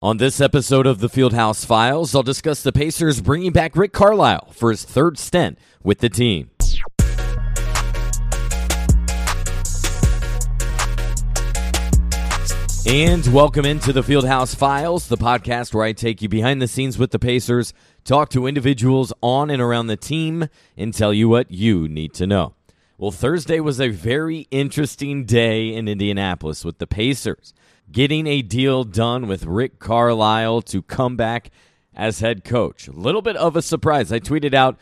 On this episode of the Fieldhouse Files, I'll discuss the Pacers bringing back Rick Carlisle for his third stint with the team. And welcome into the Fieldhouse Files, the podcast where I take you behind the scenes with the Pacers, talk to individuals on and around the team, and tell you what you need to know. Well, Thursday was a very interesting day in Indianapolis with the Pacers getting a deal done with Rick Carlisle to come back as head coach. A little bit of a surprise. I tweeted out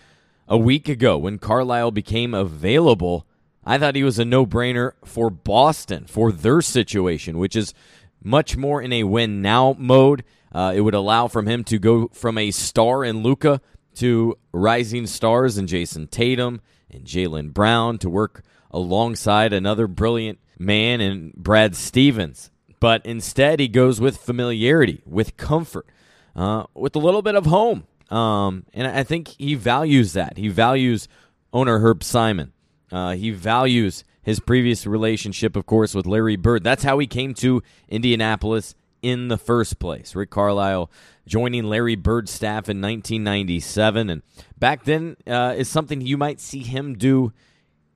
a week ago when Carlisle became available. I thought he was a no brainer for Boston, for their situation, which is much more in a win now mode. Uh, it would allow from him to go from a star in Luka to rising stars in Jayson Tatum and Jaylen Brown to work alongside another brilliant man in Brad Stevens but instead he goes with familiarity, with comfort, uh, with a little bit of home. Um, and I think he values that. He values owner Herb Simon. Uh, he values his previous relationship, of course, with Larry Bird. That's how he came to Indianapolis in the first place. Rick Carlisle joining Larry Bird's staff in 1997. And back then uh, is something you might see him do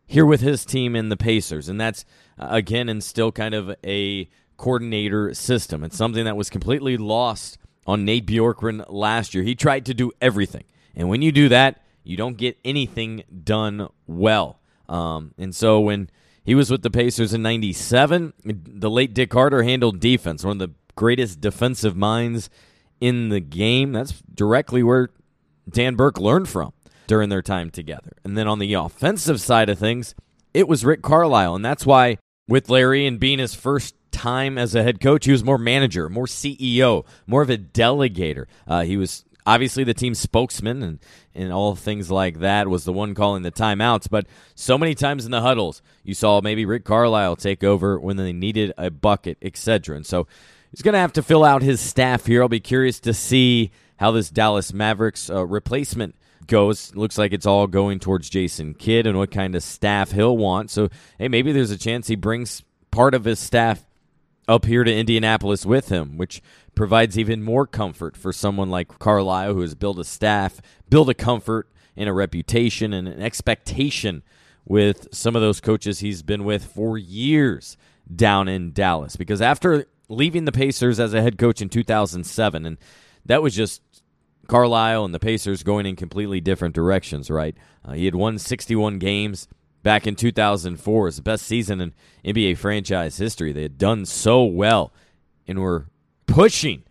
here with his team in the Pacers. And that's, uh, again, and still kind of a coordinator system. It's something that was completely lost on Nate Bjorkgren last year. He tried to do everything. And when you do that, you don't get anything done well. Um, and so when he was with the Pacers in 97, the late Dick Harter handled defense, one of the greatest defensive minds in the game. That's directly where Dan Burke learned from during their time together. And then on the offensive side of things, it was Rick Carlisle. And that's why, with Larry and being his first time as a head coach, he was more manager, more CEO, more of a delegator. Uh, he was obviously the team spokesman and, and all things like that was the one calling the timeouts. But so many times in the huddles you saw maybe rick carlisle take over when they needed a bucket etc and so he's going to have to fill out his staff here. I'll be curious to see how this dallas mavericks uh, replacement goes. Looks like it's all going towards jason kidd and what kind of staff he'll want. So hey maybe there's a chance he brings part of his staff up here to Indianapolis with him, which provides even more comfort for someone like Carlisle, who has built a staff, built a comfort and a reputation and an expectation with some of those coaches he's been with for years down in Dallas. Because after leaving the Pacers as a head coach in 2007, and that was just Carlisle and the Pacers going in completely different directions, right? Uh, he had won 61 games back in 2004. It's the best season in NBA franchise history. They had done so well and were pushing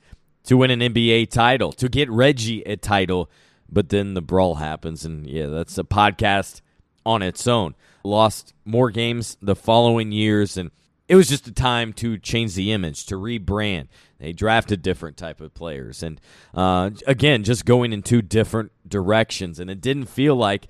to win an NBA title, to get Reggie a title. But then the brawl happens, and yeah, that's a podcast on its own. Lost more games the following years, and it was just a time to change the image, to rebrand. They drafted different type of players, and uh, again, just going in two different directions. And it didn't feel like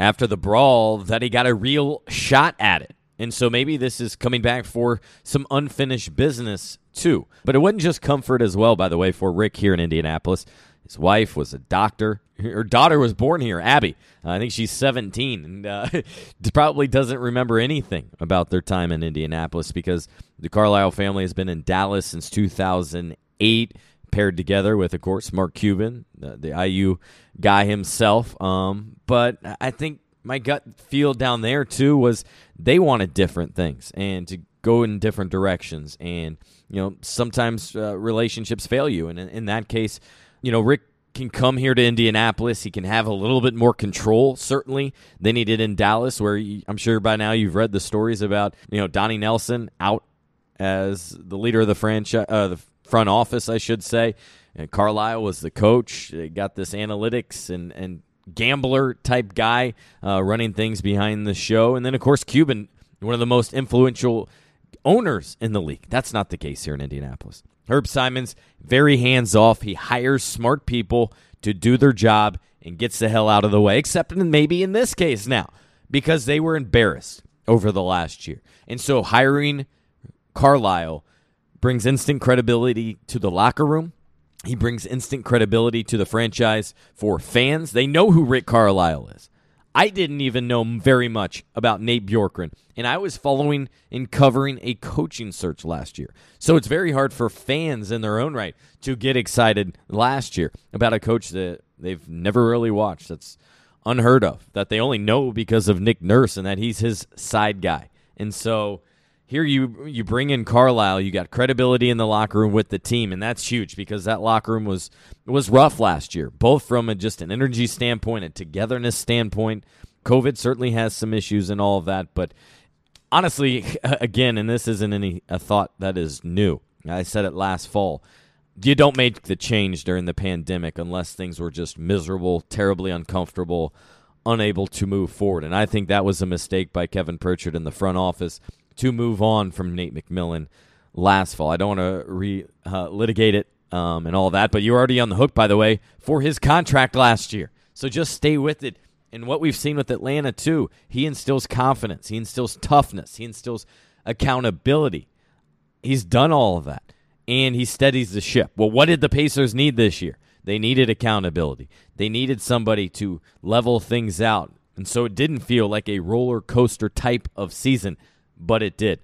after the brawl that he got a real shot at it. And so maybe this is coming back for some unfinished business too. But it wasn't just comfort as well, by the way, for Rick here in Indianapolis. His wife was a doctor. Her daughter was born here, Abby. I think she's 17 and uh, probably doesn't remember anything about their time in Indianapolis because the Carlisle family has been in Dallas since 2008 paired together with, of course, Mark Cuban, the, the IU guy himself. Um, but I think my gut feel down there too was they wanted different things and to go in different directions. And you know, sometimes uh, relationships fail you, and in, in that case, you know, Rick can come here to Indianapolis. He can have a little bit more control, certainly, than he did in Dallas, where he, I'm sure by now you've read the stories about you know Donnie Nelson out as the leader of the franchise, uh, front office, I should say. And Carlisle was the coach. They got this analytics and, and gambler type guy uh, running things behind the show. And then, of course, Cuban, one of the most influential owners in the league. That's not the case here in Indianapolis. Herb Simons, very hands off. He hires smart people to do their job and gets the hell out of the way, except maybe in this case now, because they were embarrassed over the last year. And so hiring Carlisle brings instant credibility to the locker room. He brings instant credibility to the franchise for fans. They know who Rick Carlisle is. I didn't even know very much about Nate Bjorkgren, and I was following and covering a coaching search last year. So it's very hard for fans in their own right to get excited last year about a coach that they've never really watched. That's unheard of. That they only know because of Nick Nurse and that he's his side guy. And so here you you bring in Carlisle, you got credibility in the locker room with the team, and that's huge because that locker room was was rough last year, both from a, just an energy standpoint, a togetherness standpoint. COVID certainly has some issues and all of that, but honestly, again, and this isn't any a thought that is new. I said it last fall. You don't make the change during the pandemic unless things were just miserable, terribly uncomfortable, unable to move forward. And I think that was a mistake by Kevin Pritchard in the front office to move on from Nate McMillan last fall. I don't want to re uh, litigate it um, and all that, but you're already on the hook, by the way, for his contract last year. So just stay with it. And what we've seen with Atlanta, too, he instills confidence, he instills toughness, he instills accountability. He's done all of that, and he steadies the ship. Well, what did the Pacers need this year? They needed accountability. They needed somebody to level things out. And so it didn't feel like a roller coaster type of season but it did.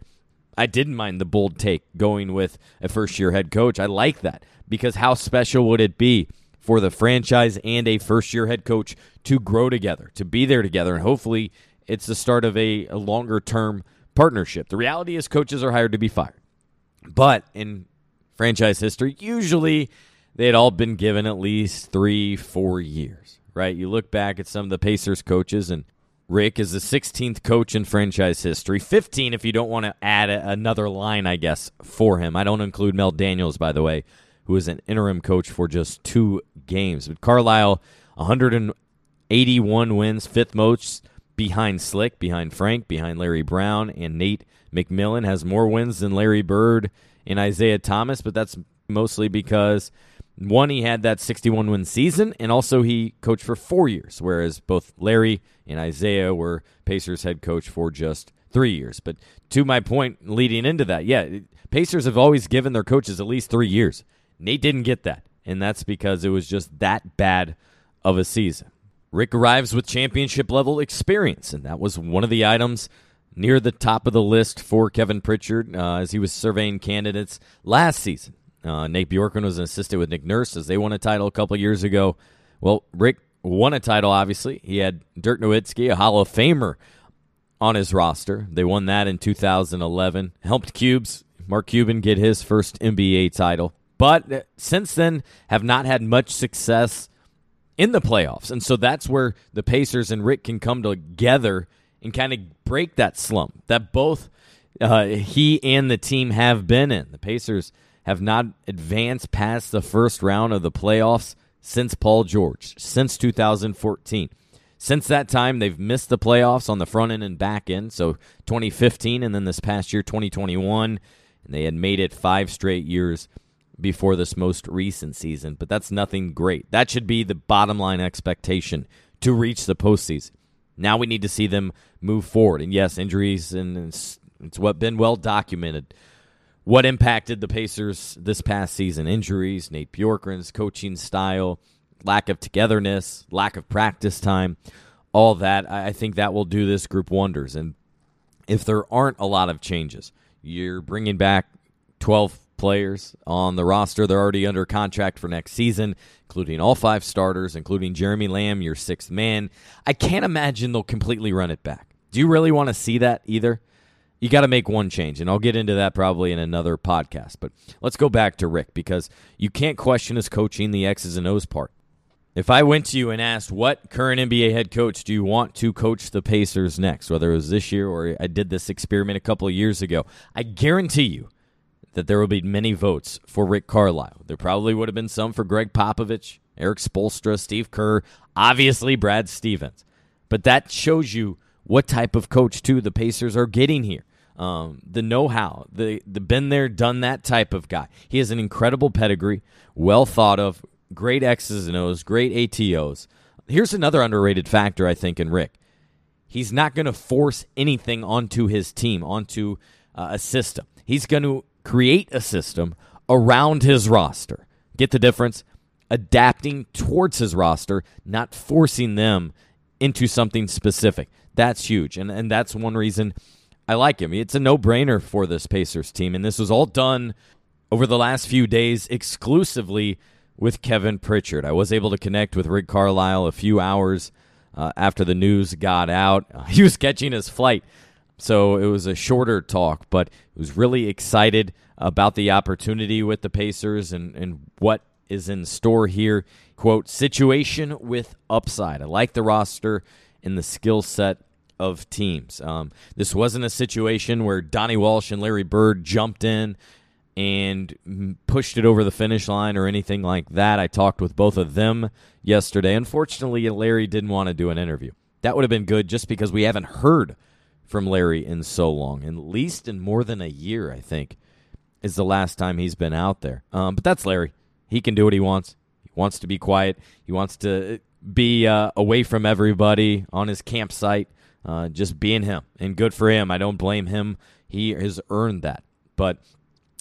I didn't mind the bold take going with a first year head coach. I like that because how special would it be for the franchise and a first year head coach to grow together, to be there together, and hopefully it's the start of a, a longer term partnership. The reality is coaches are hired to be fired. But in franchise history, usually they had all been given at least three, four years, right? You look back at some of the Pacers coaches, and Rick is the 16th coach in franchise history. 15 if you don't want to add a, another line, I guess, for him. I don't include Mel Daniels, by the way, who was an interim coach for just two games. But Carlisle, 181 wins, fifth most behind Slick, behind Frank, behind Larry Brown, and Nate McMillan has more wins than Larry Bird and Isiah Thomas, but that's mostly because one, he had that 61 win season, and also he coached for four years, whereas both Larry and Isiah were Pacers head coach for just three years. But to my point leading into that, yeah, Pacers have always given their coaches at least three years. Nate didn't get that, and that's because it was just that bad of a season. Rick arrives with championship level experience, and that was one of the items near the top of the list for Kevin Pritchard uh, as he was surveying candidates last season. Uh, Nate Bjorkgren was an assistant with Nick Nurse as they won a title a couple years ago. Well, Rick won a title, obviously. He had Dirk Nowitzki, a Hall of Famer, on his roster. They won that in 2011. Helped Cubes, Mark Cuban, get his first NBA title. But uh, since then, have not had much success in the playoffs. And so that's where the Pacers and Rick can come together and kind of break that slump that both uh, he and the team have been in. The Pacers – have not advanced past the first round of the playoffs since Paul George, since 2014. Since that time, they've missed the playoffs on the front end and back end. So 2015 and then this past year, 2021. And they had made it five straight years before this most recent season. But that's nothing great. That should be the bottom line expectation to reach the postseason. Now we need to see them move forward. And yes, injuries, and it's, what been well documented what impacted the Pacers this past season? Injuries, Nate Bjorkgren's coaching style, lack of togetherness, lack of practice time, all that. I think that will do this group wonders. And if there aren't a lot of changes, you're bringing back 12 players on the roster. They're already under contract for next season, including all five starters, including Jeremy Lamb, your sixth man. I can't imagine they'll completely run it back. Do you really want to see that either? You got to make one change, and I'll get into that probably in another podcast. But let's go back to Rick because you can't question his coaching the X's and O's part. If I went to you and asked what current NBA head coach do you want to coach the Pacers next, whether it was this year or I did this experiment a couple of years ago, I guarantee you that there will be many votes for Rick Carlisle. There probably would have been some for Gregg Popovich, Erik Spoelstra, Steve Kerr, obviously Brad Stevens. But that shows you what type of coach too the Pacers are getting here. Um, the know-how, the the been there, done that type of guy. He has an incredible pedigree, well thought of, great X's and O's, great ATOs. Here's another underrated factor I think in Rick. He's not going to force anything onto his team, onto uh, a system. He's going to create a system around his roster. Get the difference? Adapting towards his roster, not forcing them into something specific. That's huge. And, and that's one reason I like him. It's a no brainer for this Pacers team. And this was all done over the last few days exclusively with Kevin Pritchard. I was able to connect with Rick Carlisle a few hours uh, after the news got out. he was catching his flight. So it was a shorter talk, but was really excited about the opportunity with the Pacers and, and what is in store here. Quote, situation with upside. I like the roster and the skill set of teams. Um, this wasn't a situation where Donnie Walsh and Larry Bird jumped in and pushed it over the finish line or anything like that. I talked with both of them yesterday. Unfortunately, Larry didn't want to do an interview. That would have been good just because we haven't heard from Larry in so long, at least in more than a year, I think, is the last time he's been out there. Um, but that's Larry. He can do what he wants. He wants to be quiet. He wants to be uh, away from everybody on his campsite, uh, just being him. And good for him. I don't blame him. He has earned that. But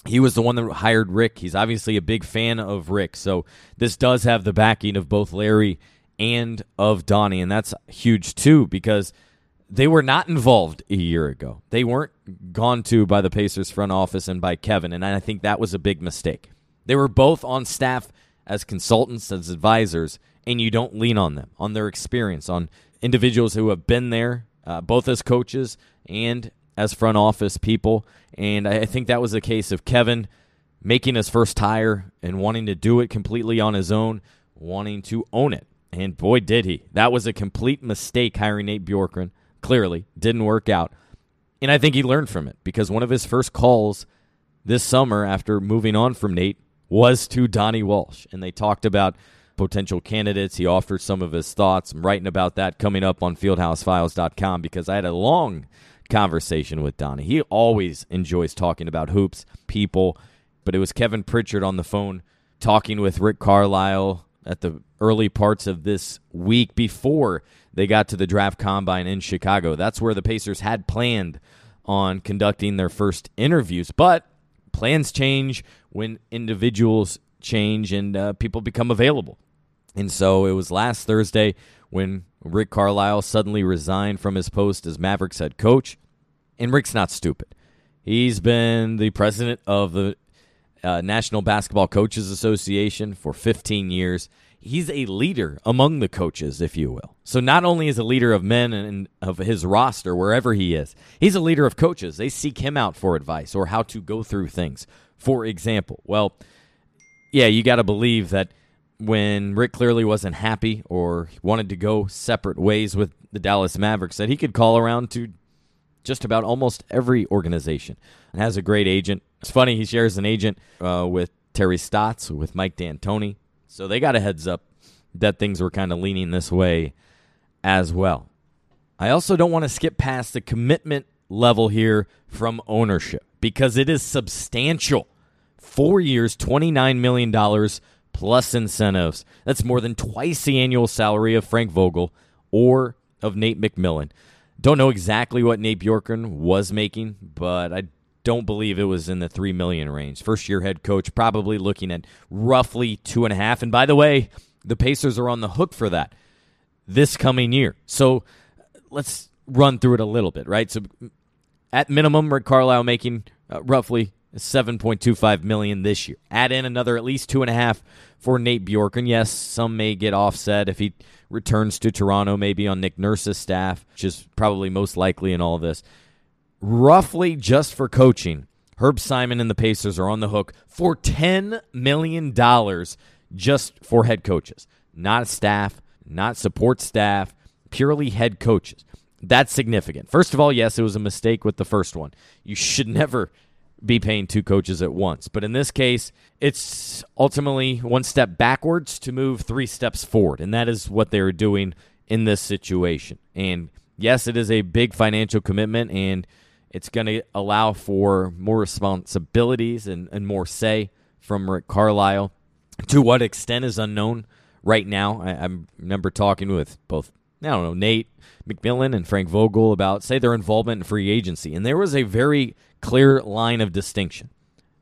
he was the one that hired Rick. He's obviously a big fan of Rick. So this does have the backing of both Larry and of Donnie. And that's huge too because they were not involved a year ago. They weren't gone to by the Pacers front office and by Kevin. And I think that was a big mistake. They were both on staff as consultants, as advisors, and you don't lean on them, on their experience, on individuals who have been there, uh, both as coaches and as front office people. And I think that was a case of Kevin making his first hire and wanting to do it completely on his own, wanting to own it. And boy, did he. That was a complete mistake hiring Nate Bjorkgren. Clearly, didn't work out. And I think he learned from it because one of his first calls this summer after moving on from Nate was to Donnie Walsh. And they talked about potential candidates. He offered some of his thoughts. I'm writing about that coming up on fieldhousefiles.com because I had a long conversation with Donnie. He always enjoys talking about hoops, people, but it was Kevin Pritchard on the phone talking with Rick Carlisle at the early parts of this week before they got to the draft combine in Chicago. That's where the Pacers had planned on conducting their first interviews, but plans change when individuals change and uh, people become available. And so it was last Thursday when Rick Carlisle suddenly resigned from his post as Mavericks head coach. And Rick's not stupid. He's been the president of the uh, National Basketball Coaches Association for 15 years. He's a leader among the coaches, if you will. So not only is a leader of men and of his roster wherever he is, he's a leader of coaches. They seek him out for advice or how to go through things. For example, well, yeah, you got to believe that when Rick clearly wasn't happy or wanted to go separate ways with the Dallas Mavericks, that he could call around to just about almost every organization and has a great agent. It's funny, he shares an agent uh, with Terry Stotts, with Mike D'Antoni. So they got a heads up that things were kind of leaning this way as well. I also don't want to skip past the commitment level here from ownership because it is substantial. Four years, $29 million plus incentives. That's more than twice the annual salary of Frank Vogel or of Nate McMillan. Don't know exactly what Nate Bjorkgren was making, but I don't believe it was in the three million range. First year head coach, probably looking at roughly two and a half. And by the way, the Pacers are on the hook for that this coming year. So let's run through it a little bit, right? So at minimum, Rick Carlisle making uh, roughly 7.25 million this year. Add in another at least two and a half for Nate Bjorkgren. Yes, some may get offset if he returns to Toronto, maybe on Nick Nurse's staff, which is probably most likely in all of this. Roughly just for coaching, Herb Simon and the Pacers are on the hook for $10 million just for head coaches, not staff, not support staff, purely head coaches. That's significant. First of all, yes, it was a mistake with the first one. You should never be paying two coaches at once. But in this case, it's ultimately one step backwards to move three steps forward. And that is what they're doing in this situation. And yes, it is a big financial commitment and it's going to allow for more responsibilities and, and more say from Rick Carlisle. To what extent is unknown right now. I, I remember talking with both I don't know, Nate McMillan and Frank Vogel about, say, their involvement in free agency. And there was a very clear line of distinction.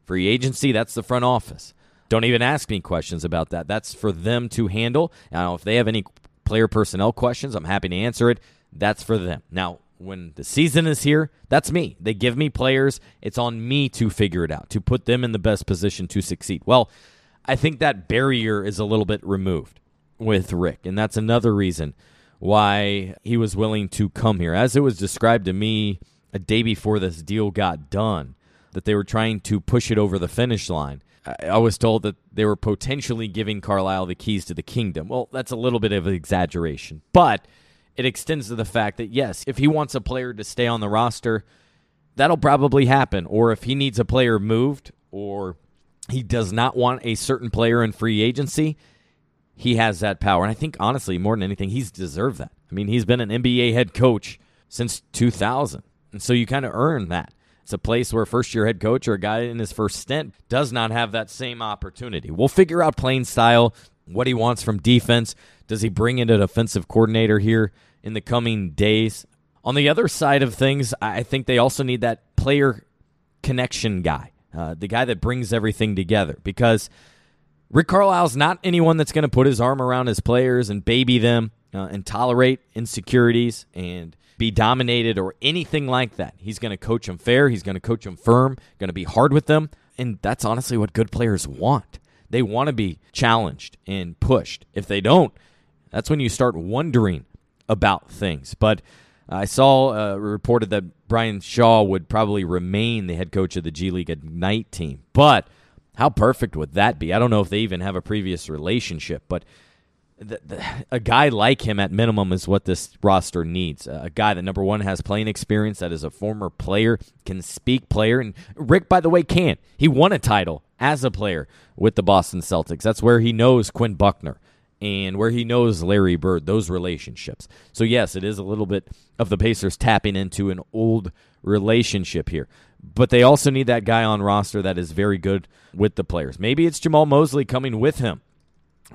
Free agency, that's the front office. Don't even ask me questions about that. That's for them to handle. Now, if they have any player personnel questions, I'm happy to answer it. That's for them. Now, when the season is here, that's me. They give me players. It's on me to figure it out, to put them in the best position to succeed. Well, I think that barrier is a little bit removed with Rick, and that's another reason why he was willing to come here. As it was described to me a day before this deal got done, that they were trying to push it over the finish line. I was told that they were potentially giving Carlisle the keys to the kingdom. Well, that's a little bit of an exaggeration, but it extends to the fact that, yes, if he wants a player to stay on the roster, that'll probably happen. Or if he needs a player moved or he does not want a certain player in free agency, he has that power. And I think, honestly, more than anything, he's deserved that. I mean, he's been an NBA head coach since 2000. And so you kind of earn that. It's a place where a first year head coach or a guy in his first stint does not have that same opportunity. We'll figure out playing style, what he wants from defense. Does he bring in an offensive coordinator here in the coming days? On the other side of things, I think they also need that player connection guy, uh, the guy that brings everything together. Because Rick Carlisle's not anyone that's going to put his arm around his players and baby them uh, and tolerate insecurities and be dominated or anything like that. He's going to coach them fair. He's going to coach them firm, going to be hard with them. And that's honestly what good players want. They want to be challenged and pushed. If they don't, that's when you start wondering about things. But I saw uh, reported that Brian Shaw would probably remain the head coach of the G League Ignite team. But how perfect would that be? I don't know if they even have a previous relationship, but the, the, a guy like him at minimum is what this roster needs. a guy that number one has playing experience, that is a former player, can speak player, and Rick, by the way, can't. He won a title as a player with the Boston Celtics. That's where he knows Quinn Buckner and where he knows Larry Bird, those relationships. So, yes, it is a little bit of the Pacers tapping into an old relationship here. But they also need that guy on roster that is very good with the players. Maybe it's Jamal Mosley coming with him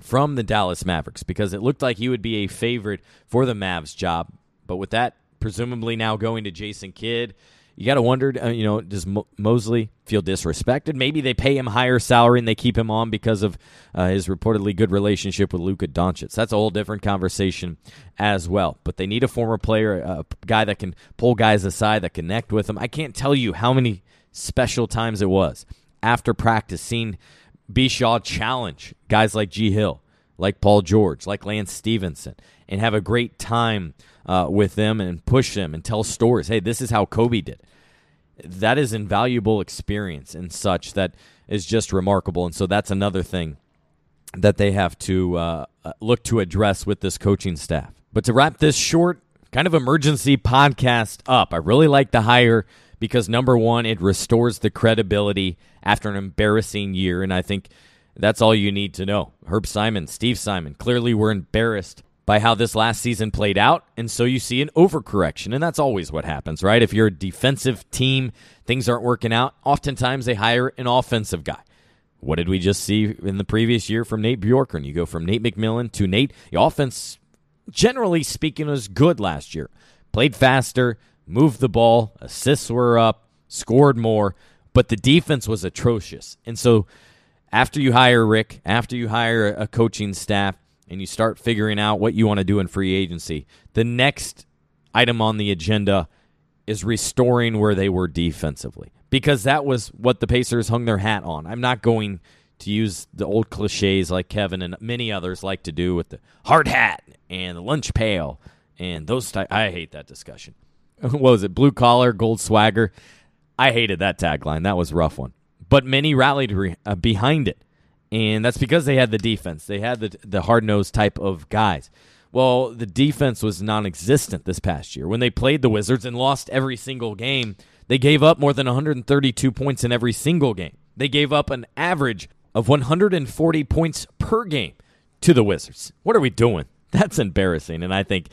from the Dallas Mavericks because it looked like he would be a favorite for the Mavs job. But with that presumably now going to Jason Kidd, you got to wonder, uh, you know, does Mo- Mosley feel disrespected? Maybe they pay him higher salary and they keep him on because of uh, his reportedly good relationship with Luka Doncic. That's a whole different conversation as well. But they need a former player, a guy that can pull guys aside, that connect with them. I can't tell you how many special times it was after practice seeing B. Shaw challenge guys like G. Hill, like Paul George, like Lance Stephenson, and have a great time uh, with them and push them and tell stories. Hey, this is how Kobe did. That is invaluable experience and such that is just remarkable. And so that's another thing that they have to uh, uh, look to address with this coaching staff. But to wrap this short, kind of emergency podcast up, I really like the hire because number one, it restores the credibility after an embarrassing year. And I think that's all you need to know. Herb Simon, Steve Simon, clearly were embarrassed by how this last season played out. And so you see an overcorrection. And that's always what happens, right? If you're a defensive team, things aren't working out. Oftentimes they hire an offensive guy. What did we just see in the previous year from Nate Bjorkgren? You go from Nate McMillan to Nate. The offense, generally speaking, was good last year. Played faster, moved the ball, assists were up, scored more, but the defense was atrocious. And so after you hire Rick, after you hire a coaching staff, and you start figuring out what you want to do in free agency, the next item on the agenda is restoring where they were defensively because that was what the Pacers hung their hat on. I'm not going to use the old cliches like Kevin and many others like to do with the hard hat and the lunch pail and those type. I hate that discussion. what was it? Blue collar, gold swagger. I hated that tagline. That was rough one. But many rallied re- uh, behind it and that's because they had the defense. They had the the hard nosed type of guys. Well, the defense was non-existent this past year when they played the Wizards and lost every single game. They gave up more than 132 points in every single game. They gave up an average of 140 points per game to the Wizards. What are we doing? That's embarrassing. And I think,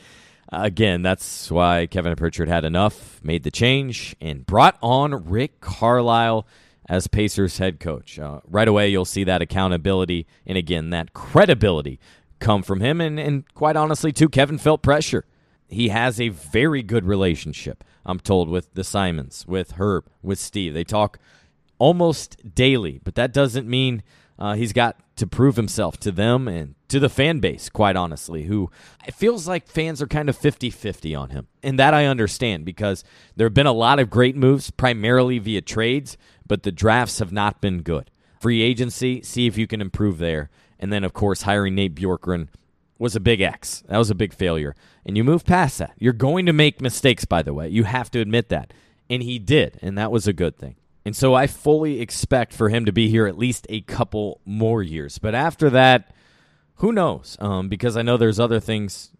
again, that's why Kevin Pritchard had enough, made the change, and brought on Rick Carlisle as Pacers head coach. Uh, right away, you'll see that accountability and again that credibility come from him. And, and quite honestly, too, Kevin felt pressure. He has a very good relationship, I'm told, with the Simons, with Herb, with Steve. They talk almost daily, but that doesn't mean uh, he's got to prove himself to them and to the fan base, quite honestly, who it feels like fans are kind of 50 50 on him. And that I understand because there have been a lot of great moves, primarily via trades, but the drafts have not been good. Free agency, see if you can improve there. And then, of course, hiring Nate Bjorkgren was a big X. That was a big failure. And you move past that. You're going to make mistakes, by the way. You have to admit that. And he did, and that was a good thing. And so I fully expect for him to be here at least a couple more years. But after that, who knows? Um, because I know there's other things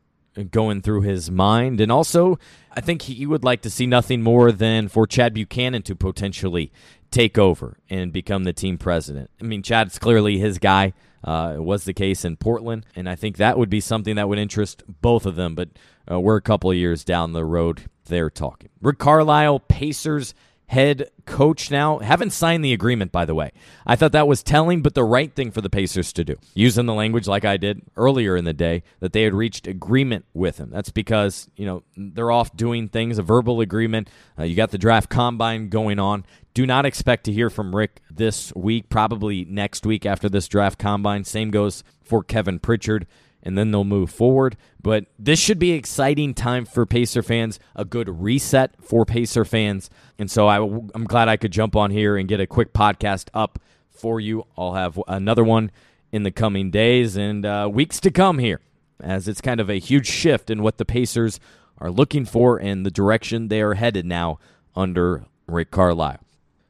going through his mind. And also, I think he would like to see nothing more than for Chad Buchanan to potentially take over and become the team president. I mean, Chad's clearly his guy. Uh, it was the case in Portland, and I think that would be something that would interest both of them. But uh, we're a couple of years down the road They're talking. Rick Carlisle, Pacers head coach now. Haven't signed the agreement, by the way. I thought that was telling, but the right thing for the Pacers to do. Using the language like I did earlier in the day, that they had reached agreement with him. That's because, you know, they're off doing things, a verbal agreement. Uh, you got the draft combine going on. Do not expect to hear from Rick this week, probably next week after this draft combine. Same goes for Kevin Pritchard and then they'll move forward. But this should be exciting time for Pacer fans, a good reset for Pacer fans. And so I, am glad I could jump on here and get a quick podcast up for you. I'll have another one in the coming days and uh, weeks to come here, as it's kind of a huge shift in what the Pacers are looking for and the direction they are headed now under Rick Carlisle.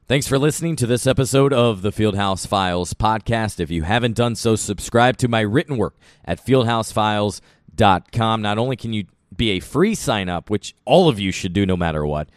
Thanks for listening to this episode of the Fieldhouse Files podcast. If you haven't done so, subscribe to my written work at fieldhousefiles.com. Not only can you be a free sign up, which all of you should do no matter what,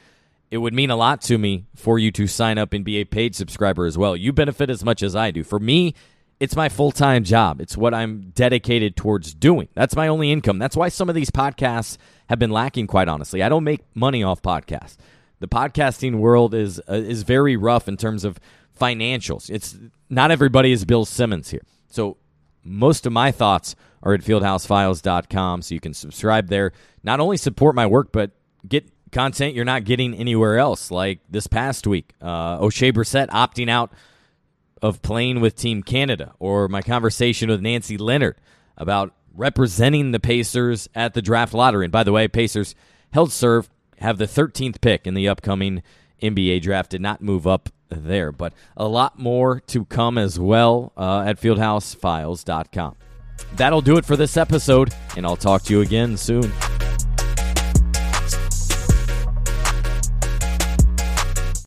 it would mean a lot to me for you to sign up and be a paid subscriber as well. You benefit as much as I do. For me, it's my full time job. It's what I'm dedicated towards doing. That's my only income. That's why some of these podcasts have been lacking, quite honestly. I don't make money off podcasts the podcasting world is uh, is very rough in terms of financials. It's not everybody is Bill Simmons here. So most of my thoughts are at fieldhousefiles.com so you can subscribe there. Not only support my work but get content you're not getting anywhere else like this past week. Uh, Oshae Brissett opting out of playing with Team Canada or my conversation with Nancy Leonard about representing the Pacers at the draft lottery. And by the way, Pacers held serve have the 13th pick in the upcoming NBA draft. Did not move up there, but a lot more to come as well uh, at fieldhousefiles.com. That'll do it for this episode, and I'll talk to you again soon.